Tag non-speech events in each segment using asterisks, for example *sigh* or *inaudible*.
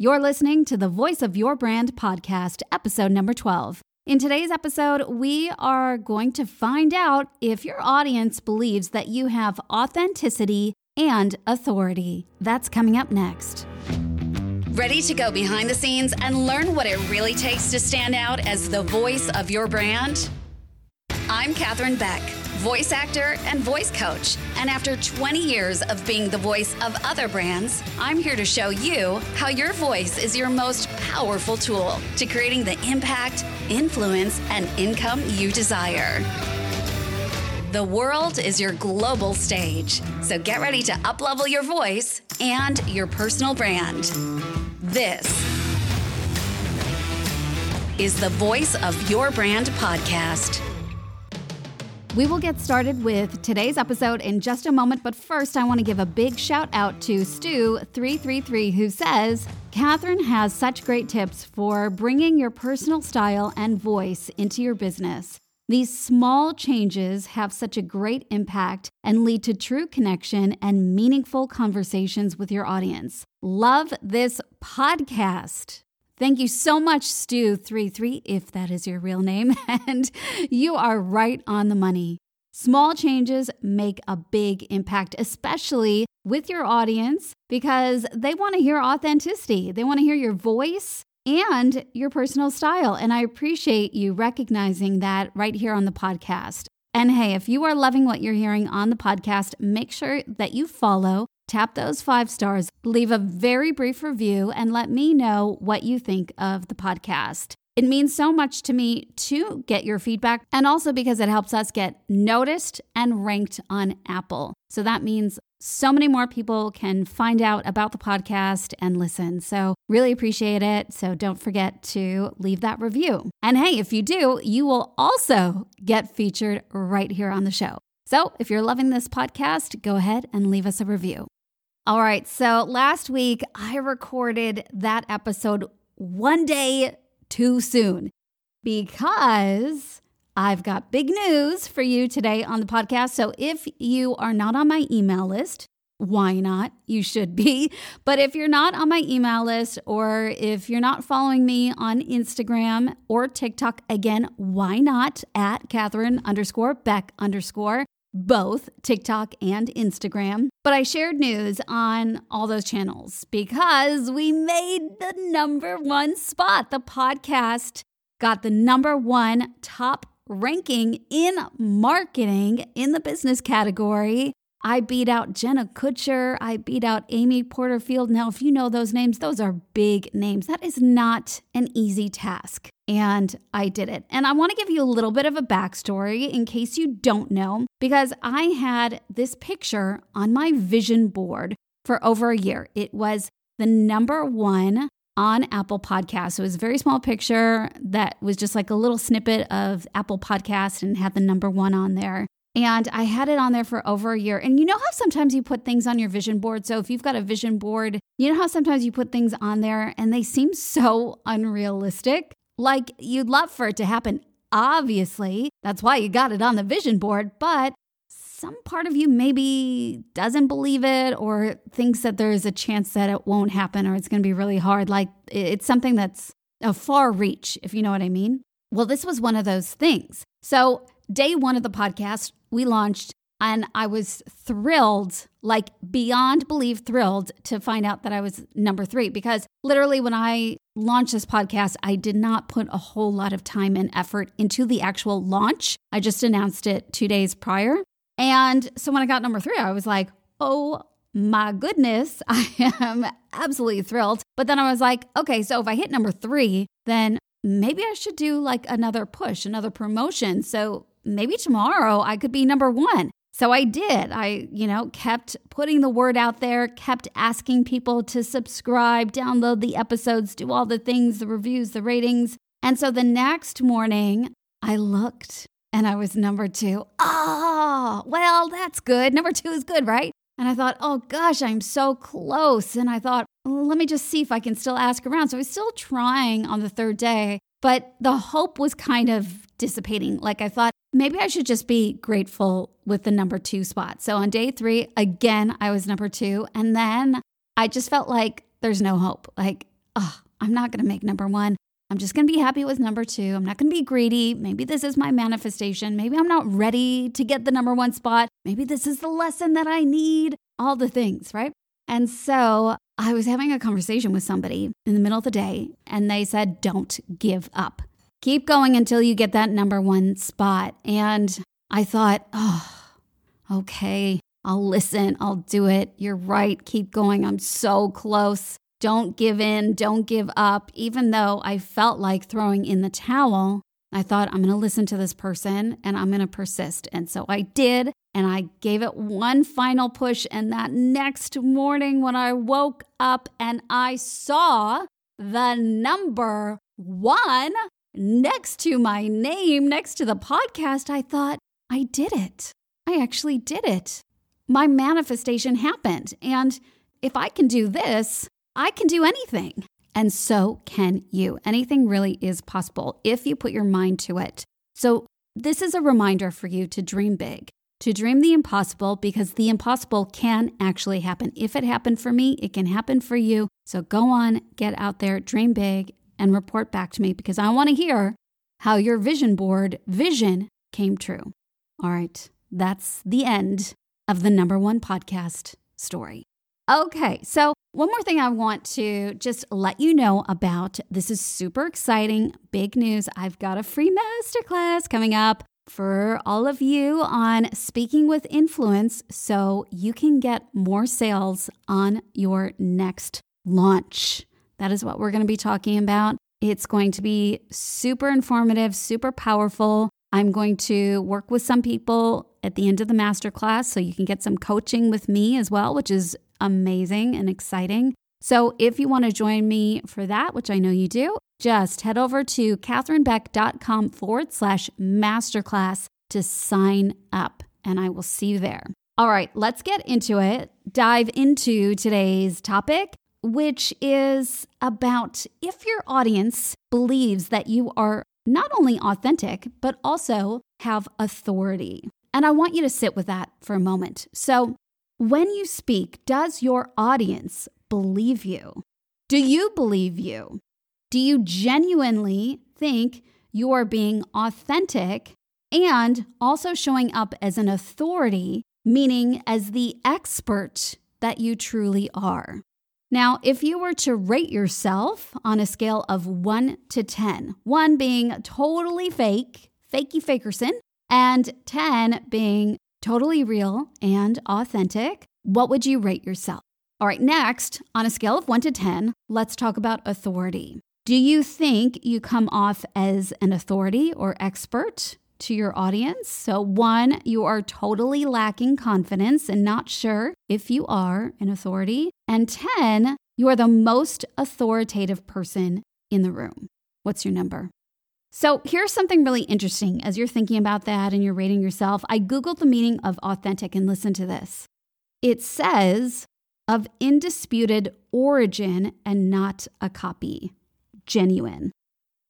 You're listening to the Voice of Your Brand podcast, episode number 12. In today's episode, we are going to find out if your audience believes that you have authenticity and authority. That's coming up next. Ready to go behind the scenes and learn what it really takes to stand out as the voice of your brand? I'm Katherine Beck, voice actor and voice coach. And after 20 years of being the voice of other brands, I'm here to show you how your voice is your most powerful tool to creating the impact, influence, and income you desire. The world is your global stage, so get ready to uplevel your voice and your personal brand. This is the Voice of Your Brand podcast. We will get started with today's episode in just a moment, but first, I want to give a big shout out to Stu333, who says, Katherine has such great tips for bringing your personal style and voice into your business. These small changes have such a great impact and lead to true connection and meaningful conversations with your audience. Love this podcast. Thank you so much, Stu33, if that is your real name. *laughs* And you are right on the money. Small changes make a big impact, especially with your audience, because they want to hear authenticity. They want to hear your voice and your personal style. And I appreciate you recognizing that right here on the podcast. And hey, if you are loving what you're hearing on the podcast, make sure that you follow, tap those five stars, leave a very brief review, and let me know what you think of the podcast. It means so much to me to get your feedback and also because it helps us get noticed and ranked on Apple. So that means so many more people can find out about the podcast and listen. So, really appreciate it. So, don't forget to leave that review. And hey, if you do, you will also get featured right here on the show. So, if you're loving this podcast, go ahead and leave us a review. All right. So, last week I recorded that episode one day too soon because I've got big news for you today on the podcast. So if you are not on my email list, why not? You should be. *laughs* But if you're not on my email list or if you're not following me on Instagram or TikTok, again, why not at Katherine underscore Beck underscore both TikTok and Instagram. But I shared news on all those channels because we made the number one spot. The podcast got the number one top ranking in marketing in the business category. I beat out Jenna Kutcher. I beat out Amy Porterfield. Now, if you know those names, those are big names. That is not an easy task. And I did it. And I want to give you a little bit of a backstory in case you don't know, because I had this picture on my vision board for over a year. It was the number one on Apple Podcasts. It was a very small picture that was just like a little snippet of Apple Podcast and had the number one on there. And I had it on there for over a year. And you know how sometimes you put things on your vision board? So if you've got a vision board, you know how sometimes you put things on there and they seem so unrealistic? Like you'd love for it to happen. Obviously, that's why you got it on the vision board. But some part of you maybe doesn't believe it or thinks that there's a chance that it won't happen or it's going to be really hard. Like it's something that's a far reach, if you know what I mean. Well, this was one of those things. So, day one of the podcast, we launched, and I was thrilled, like beyond belief thrilled to find out that I was number three. Because literally, when I launched this podcast, I did not put a whole lot of time and effort into the actual launch. I just announced it two days prior. And so when I got number three, I was like, oh my goodness, *laughs* I am absolutely thrilled. But then I was like, okay, so if I hit number three, then maybe I should do like another push, another promotion. So maybe tomorrow I could be number one. So I did. I, you know, kept putting the word out there, kept asking people to subscribe, download the episodes, do all the things, the reviews, the ratings. And so the next morning, I looked and I was number two. Oh, well, that's good. Number two is good, right? And I thought, oh gosh, I'm so close. And I thought, let me just see if I can still ask around. So I was still trying on the third day, but the hope was kind of dissipating. Like I thought, maybe I should just be grateful with the number two spot. So on day three, again, I was number two. And then I just felt like there's no hope. Like, oh, I'm not going to make number one. I'm just going to be happy with number two. I'm not going to be greedy. Maybe this is my manifestation. Maybe I'm not ready to get the number one spot. Maybe this is the lesson that I need. All the things, right? And so I was having a conversation with somebody in the middle of the day, and they said, Don't give up. Keep going until you get that number one spot. And I thought, Oh, okay, I'll listen. I'll do it. You're right. Keep going. I'm so close. Don't give in. Don't give up. Even though I felt like throwing in the towel, I thought, I'm going to listen to this person and I'm going to persist. And so I did. And I gave it one final push. And that next morning, when I woke up and I saw the number one next to my name, next to the podcast, I thought, I did it. I actually did it. My manifestation happened. And if I can do this, I can do anything. And so can you. Anything really is possible if you put your mind to it. So, this is a reminder for you to dream big, to dream the impossible, because the impossible can actually happen. If it happened for me, it can happen for you. So, go on, get out there, dream big, and report back to me because I want to hear how your vision board vision came true. All right, that's the end of the number one podcast story. Okay, so one more thing I want to just let you know about this is super exciting, big news. I've got a free masterclass coming up for all of you on speaking with influence so you can get more sales on your next launch. That is what we're going to be talking about. It's going to be super informative, super powerful. I'm going to work with some people at the end of the masterclass so you can get some coaching with me as well, which is amazing and exciting. So if you want to join me for that, which I know you do, just head over to katherinebeck.com forward slash masterclass to sign up, and I will see you there. All right, let's get into it. Dive into today's topic, which is about if your audience believes that you are not only authentic, but also have authority. And I want you to sit with that for a moment. So, when you speak, does your audience believe you? Do you believe you? Do you genuinely think you are being authentic and also showing up as an authority, meaning as the expert that you truly are? Now, if you were to rate yourself on a scale of one to 10, one being totally fake, fakey fakerson, and 10 being totally real and authentic, what would you rate yourself? All right, next, on a scale of one to 10, let's talk about authority. Do you think you come off as an authority or expert to your audience? So, one, you are totally lacking confidence and not sure if you are an authority. And 10, you are the most authoritative person in the room. What's your number? So here's something really interesting as you're thinking about that and you're rating yourself. I Googled the meaning of authentic and listen to this. It says of indisputed origin and not a copy, genuine.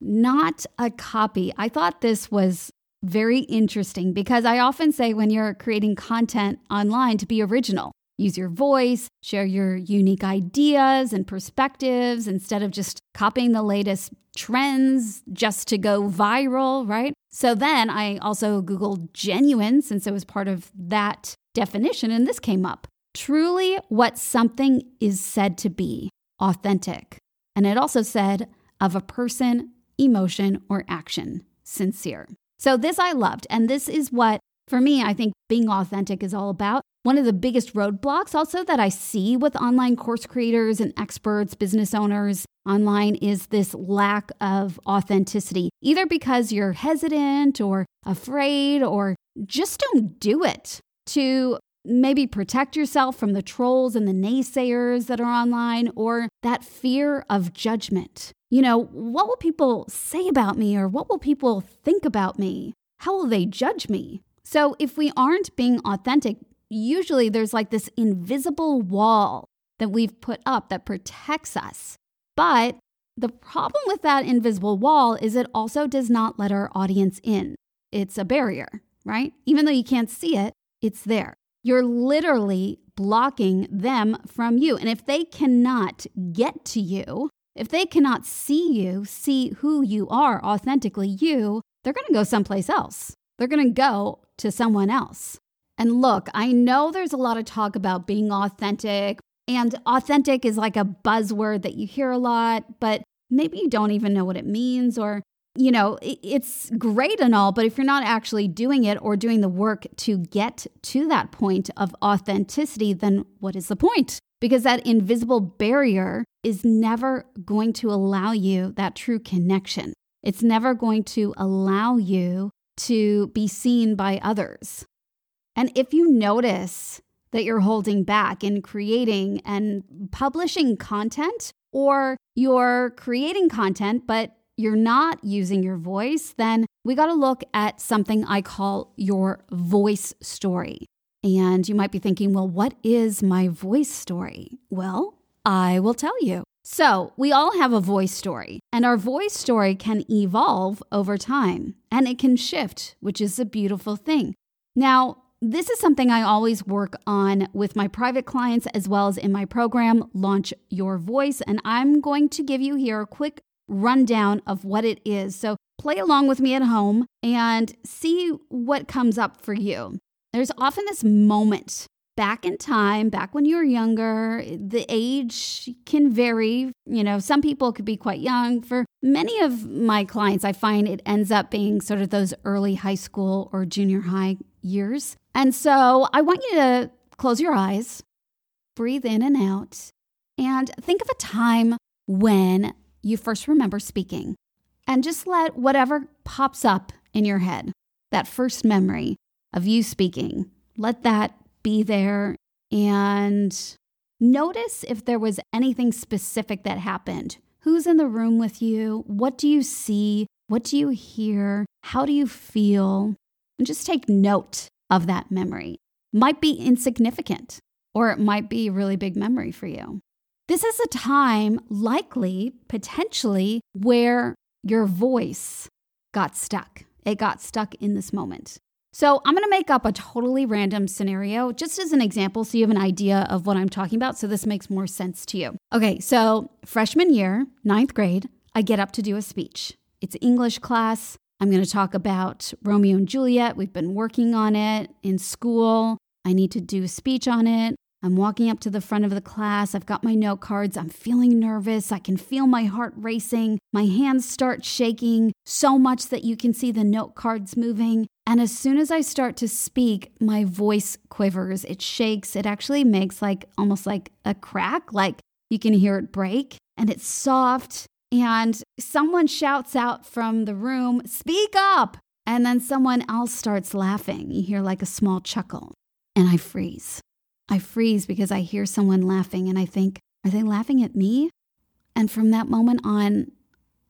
Not a copy. I thought this was very interesting because I often say when you're creating content online to be original, use your voice, share your unique ideas and perspectives instead of just copying the latest trends just to go viral, right? So then I also Googled genuine since it was part of that definition, and this came up. Truly what something is said to be, authentic. And it also said of a person, emotion, or action, sincere. So this I loved. And this is what, for me, I think being authentic is all about. One of the biggest roadblocks also that I see with online course creators and experts, business owners online is this lack of authenticity, either because you're hesitant or afraid or just don't do it to maybe protect yourself from the trolls and the naysayers that are online or that fear of judgment. You know, what will people say about me or what will people think about me? How will they judge me? So, if we aren't being authentic, usually there's like this invisible wall that we've put up that protects us. But the problem with that invisible wall is it also does not let our audience in. It's a barrier, right? Even though you can't see it, it's there. You're literally blocking them from you. And if they cannot get to you, If they cannot see you, see who you are authentically you, they're going to go someplace else. They're going to go to someone else. And look, I know there's a lot of talk about being authentic, and authentic is like a buzzword that you hear a lot, but maybe you don't even know what it means, or, you know, it's great and all, but if you're not actually doing it or doing the work to get to that point of authenticity, then what is the point? Because that invisible barrier is never going to allow you that true connection. It's never going to allow you to be seen by others. And if you notice that you're holding back in creating and publishing content, or you're creating content, but you're not using your voice, then we got to look at something I call your voice story. And you might be thinking, well, what is my voice story? Well, I will tell you. So, we all have a voice story, and our voice story can evolve over time and it can shift, which is a beautiful thing. Now, this is something I always work on with my private clients as well as in my program, Launch Your Voice. And I'm going to give you here a quick rundown of what it is. So play along with me at home and see what comes up for you. There's often this moment back in time, back when you were younger, the age can vary. You know, some people could be quite young. For many of my clients, I find it ends up being sort of those early high school or junior high years. And so I want you to close your eyes, breathe in and out, and think of a time when you first remember speaking. And just let whatever pops up in your head, that first memory of you speaking, let that be there and notice if there was anything specific that happened. Who's in the room with you? What do you see? What do you hear? How do you feel? And just take note of that memory. Might be insignificant, or it might be a really big memory for you. This is a time, likely, potentially, where your voice got stuck. It got stuck in this moment. So, I'm going to make up a totally random scenario just as an example so you have an idea of what I'm talking about so this makes more sense to you. Okay, so freshman year, ninth grade, I get up to do a speech. It's English class. I'm going to talk about Romeo and Juliet. We've been working on it in school. I need to do a speech on it. I'm walking up to the front of the class. I've got my note cards. I'm feeling nervous. I can feel my heart racing. My hands start shaking so much that you can see the note cards moving. And as soon as I start to speak, my voice quivers. It shakes. It actually makes like almost like a crack, like you can hear it break. And it's soft and someone shouts out from the room, Speak up! And then someone else starts laughing. You hear like a small chuckle, and I freeze. I freeze because I hear someone laughing, and I think, Are they laughing at me? And from that moment on,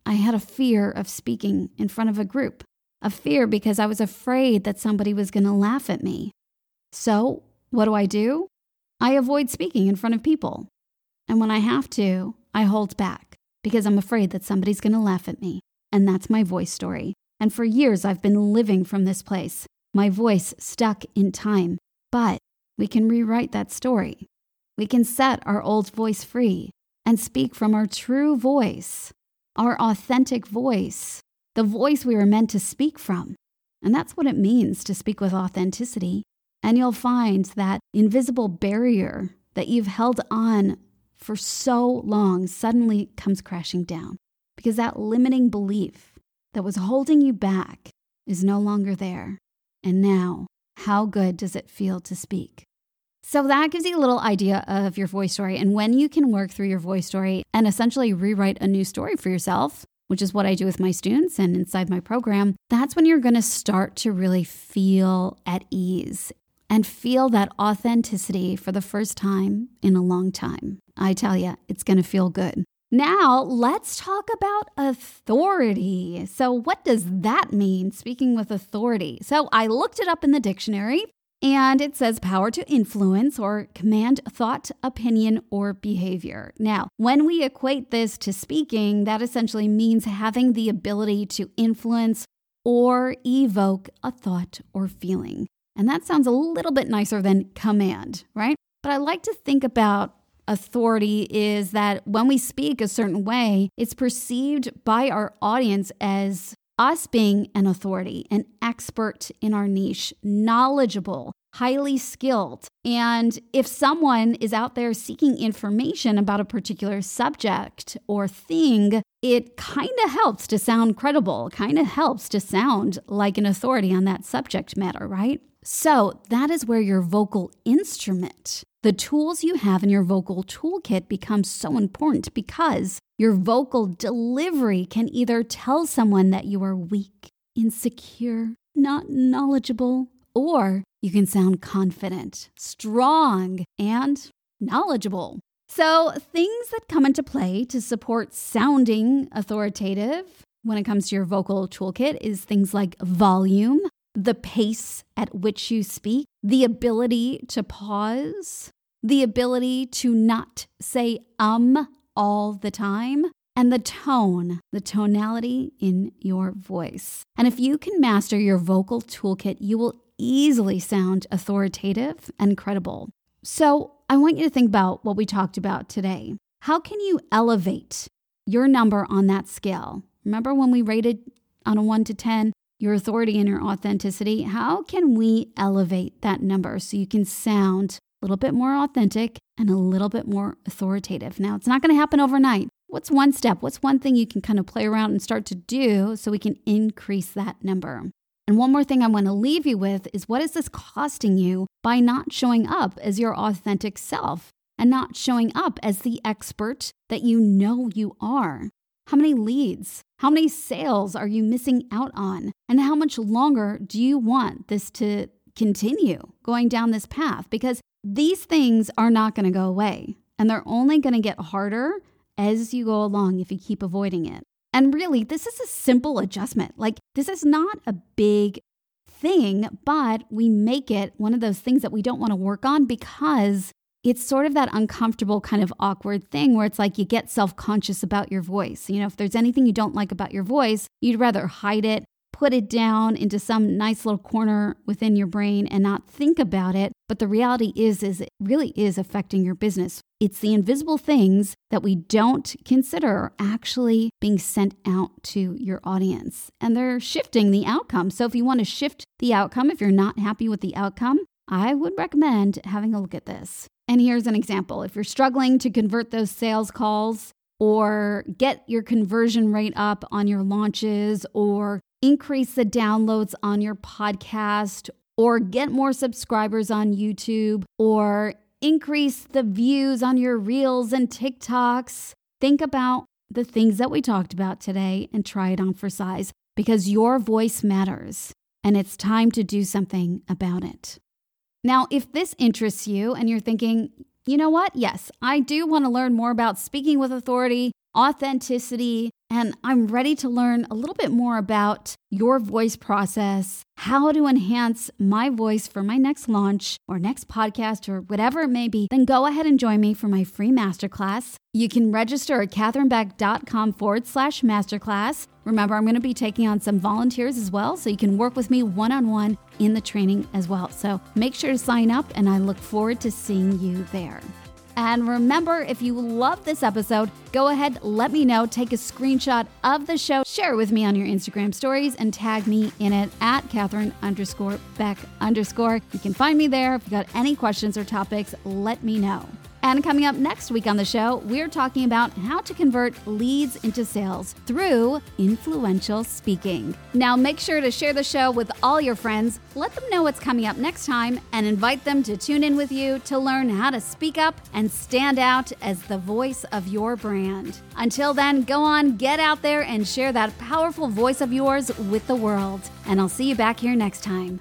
I had a fear of speaking in front of a group, a fear because I was afraid that somebody was going to laugh at me. So, what do I do? I avoid speaking in front of people. And when I have to, I hold back because I'm afraid that somebody's going to laugh at me. And that's my voice story. And for years, I've been living from this place, my voice stuck in time. But we can rewrite that story. We can set our old voice free and speak from our true voice, our authentic voice, the voice we were meant to speak from. And that's what it means to speak with authenticity. And you'll find that invisible barrier that you've held on for so long suddenly comes crashing down because that limiting belief that was holding you back is no longer there. And now, how good does it feel to speak? So that gives you a little idea of your voice story and when you can work through your voice story and essentially rewrite a new story for yourself, which is what I do with my students and inside my program, that's when you're going to start to really feel at ease and feel that authenticity for the first time in a long time. I tell you, it's going to feel good. Now, let's talk about authority. So, what does that mean, speaking with authority? So, I looked it up in the dictionary and it says power to influence or command thought, opinion, or behavior. Now, when we equate this to speaking, that essentially means having the ability to influence or evoke a thought or feeling. And that sounds a little bit nicer than command, right? But I like to think about authority is that when we speak a certain way, it's perceived by our audience as us being an authority, an expert in our niche, knowledgeable, highly skilled. And if someone is out there seeking information about a particular subject or thing, it kind of helps to sound credible, kind of helps to sound like an authority on that subject matter, right? So that is where your vocal instrument, the tools you have in your vocal toolkit, become so important because your vocal delivery can either tell someone that you are weak, insecure, not knowledgeable, or you can sound confident, strong, and knowledgeable. So, things that come into play to support sounding authoritative when it comes to your vocal toolkit is things like volume, the pace at which you speak, the ability to pause, the ability to not say um all the time, and the tone, the tonality in your voice. And if you can master your vocal toolkit, you will easily sound authoritative and credible. So, I want you to think about what we talked about today. How can you elevate your number on that scale? Remember when we rated on a 1 to 10 your authority and your authenticity? How can we elevate that number so you can sound a little bit more authentic and a little bit more authoritative? Now, it's not going to happen overnight. What's one step? What's one thing you can kind of play around and start to do so we can increase that number? And one more thing I want to leave you with is what is this costing you by not showing up as your authentic self and not showing up as the expert that you know you are? How many leads, how many sales are you missing out on? And how much longer do you want this to continue going down this path? Because these things are not going to go away and they're only going to get harder as you go along if you keep avoiding it. And really, this is a simple adjustment. Like, this is not a big thing, but we make it one of those things that we don't want to work on because it's sort of that uncomfortable kind of awkward thing where it's like you get self conscious about your voice. You know, if there's anything you don't like about your voice, you'd rather hide it put it down into some nice little corner within your brain and not think about it. But the reality is is it really is affecting your business. It's the invisible things that we don't consider actually being sent out to your audience and they're shifting the outcome. So if you want to shift the outcome if you're not happy with the outcome, I would recommend having a look at this. And here's an example. If you're struggling to convert those sales calls or get your conversion rate up on your launches or increase the downloads on your podcast or get more subscribers on YouTube or increase the views on your reels and TikToks. Think about the things that we talked about today and try it on for size because your voice matters and it's time to do something about it. Now, if this interests you and you're thinking, you know what? Yes, I do want to learn more about speaking with authority, authenticity, and I'm ready to learn a little bit more about your voice process, how to enhance my voice for my next launch or next podcast or whatever it may be, then go ahead and join me for my free masterclass. You can register at katherinebeck.com forward slash masterclass. Remember, I'm going to be taking on some volunteers as well, so you can work with me one on one in the training as well. So make sure to sign up, and I look forward to seeing you there. And remember, if you love this episode, go ahead, let me know. Take a screenshot of the show, share it with me on your Instagram stories, and tag me in it at Katherine underscore Beck underscore. You can find me there. If you got any questions or topics, let me know. And coming up next week on the show, we're talking about how to convert leads into sales through influential speaking. Now, make sure to share the show with all your friends, let them know what's coming up next time, and invite them to tune in with you to learn how to speak up and stand out as the voice of your brand. Until then, go on, get out there, and share that powerful voice of yours with the world. And I'll see you back here next time.